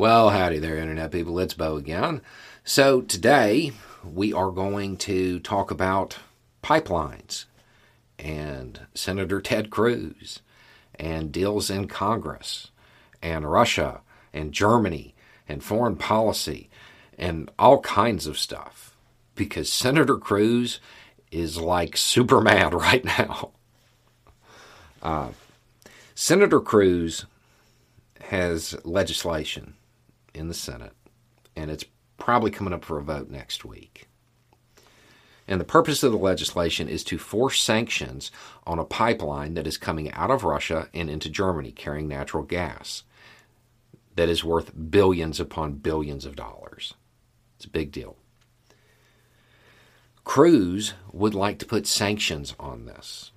Well, howdy there, Internet people. It's Bo again. So today we are going to talk about pipelines and Senator Ted Cruz and deals in Congress and Russia and Germany and foreign policy and all kinds of stuff because Senator Cruz is like super mad right now. Uh, Senator Cruz has legislation in the Senate, and it's probably coming up for a vote next week. And the purpose of the legislation is to force sanctions on a pipeline that is coming out of Russia and into Germany carrying natural gas that is worth billions upon billions of dollars. It's a big deal. Cruz would like to put sanctions on this.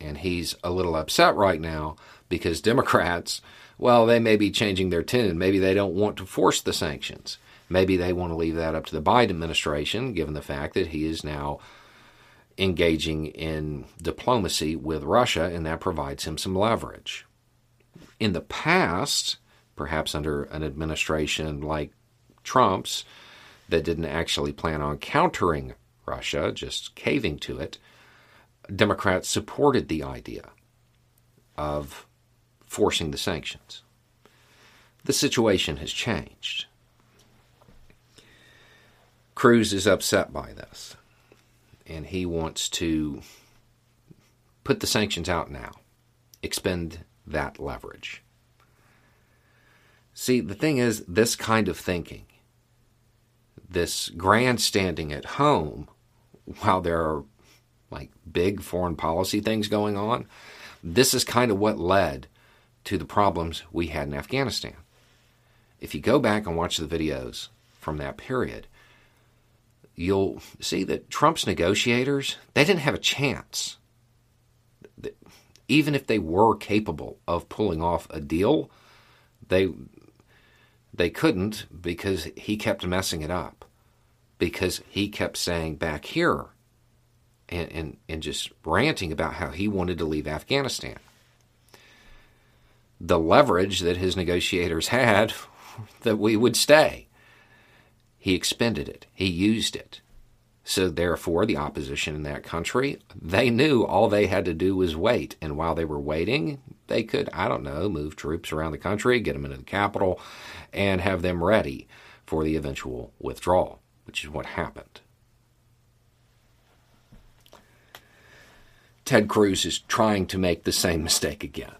And he's a little upset right now because Democrats, well, they may be changing their tune. Maybe they don't want to force the sanctions. Maybe they want to leave that up to the Biden administration, given the fact that he is now engaging in diplomacy with Russia, and that provides him some leverage. In the past, perhaps under an administration like Trump's that didn't actually plan on countering Russia, just caving to it, Democrats supported the idea of forcing the sanctions. The situation has changed. Cruz is upset by this, and he wants to put the sanctions out now, expend that leverage. See, the thing is, this kind of thinking, this grandstanding at home while there are like big foreign policy things going on, this is kind of what led to the problems we had in Afghanistan. If you go back and watch the videos from that period, you'll see that Trump's negotiators, they didn't have a chance. Even if they were capable of pulling off a deal, they they couldn't because he kept messing it up. Because he kept saying back here and, and, and just ranting about how he wanted to leave Afghanistan. The leverage that his negotiators had that we would stay. He expended it. He used it. So therefore, the opposition in that country, they knew all they had to do was wait. And while they were waiting, they could, I don't know, move troops around the country, get them into the capital, and have them ready for the eventual withdrawal, which is what happened. Ted Cruz is trying to make the same mistake again,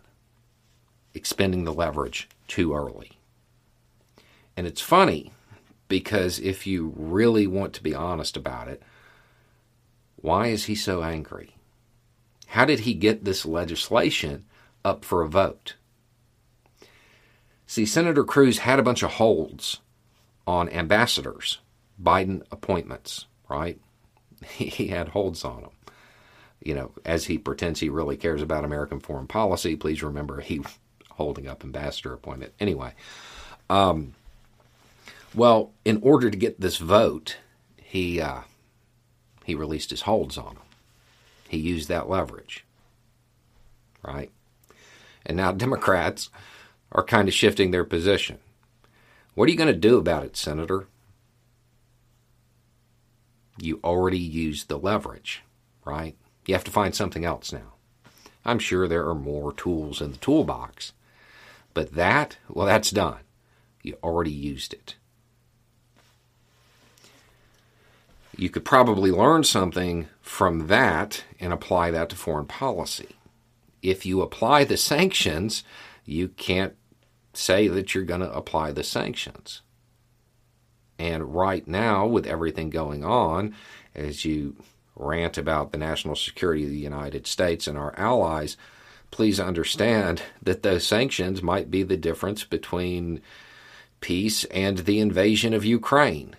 expending the leverage too early. And it's funny because if you really want to be honest about it, why is he so angry? How did he get this legislation up for a vote? See, Senator Cruz had a bunch of holds on ambassadors, Biden appointments, right? He had holds on them you know, as he pretends he really cares about American foreign policy, please remember he holding up ambassador appointment. Anyway, um, well, in order to get this vote, he uh, he released his holds on them. He used that leverage, right? And now Democrats are kind of shifting their position. What are you going to do about it, Senator? You already used the leverage, right? You have to find something else now. I'm sure there are more tools in the toolbox, but that, well, that's done. You already used it. You could probably learn something from that and apply that to foreign policy. If you apply the sanctions, you can't say that you're going to apply the sanctions. And right now, with everything going on, as you rant about the national security of the United States and our allies, please understand that those sanctions might be the difference between peace and the invasion of Ukraine.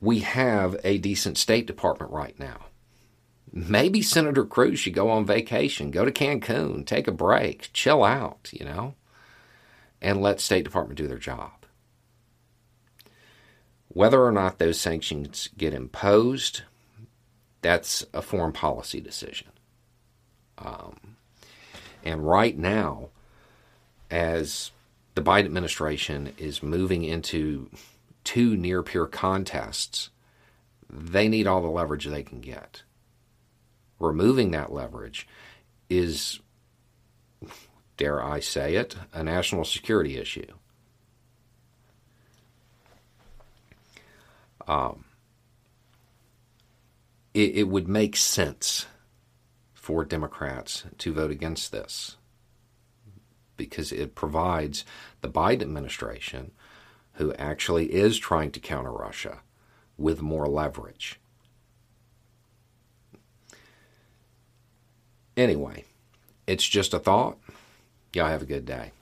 We have a decent State Department right now. Maybe Senator Cruz should go on vacation, go to Cancun, take a break, chill out, you know, and let State Department do their job. Whether or not those sanctions get imposed, that's a foreign policy decision. Um, and right now, as the Biden administration is moving into two near peer contests, they need all the leverage they can get. Removing that leverage is, dare I say it, a national security issue. Um, it, it would make sense for Democrats to vote against this because it provides the Biden administration, who actually is trying to counter Russia, with more leverage. Anyway, it's just a thought. Y'all have a good day.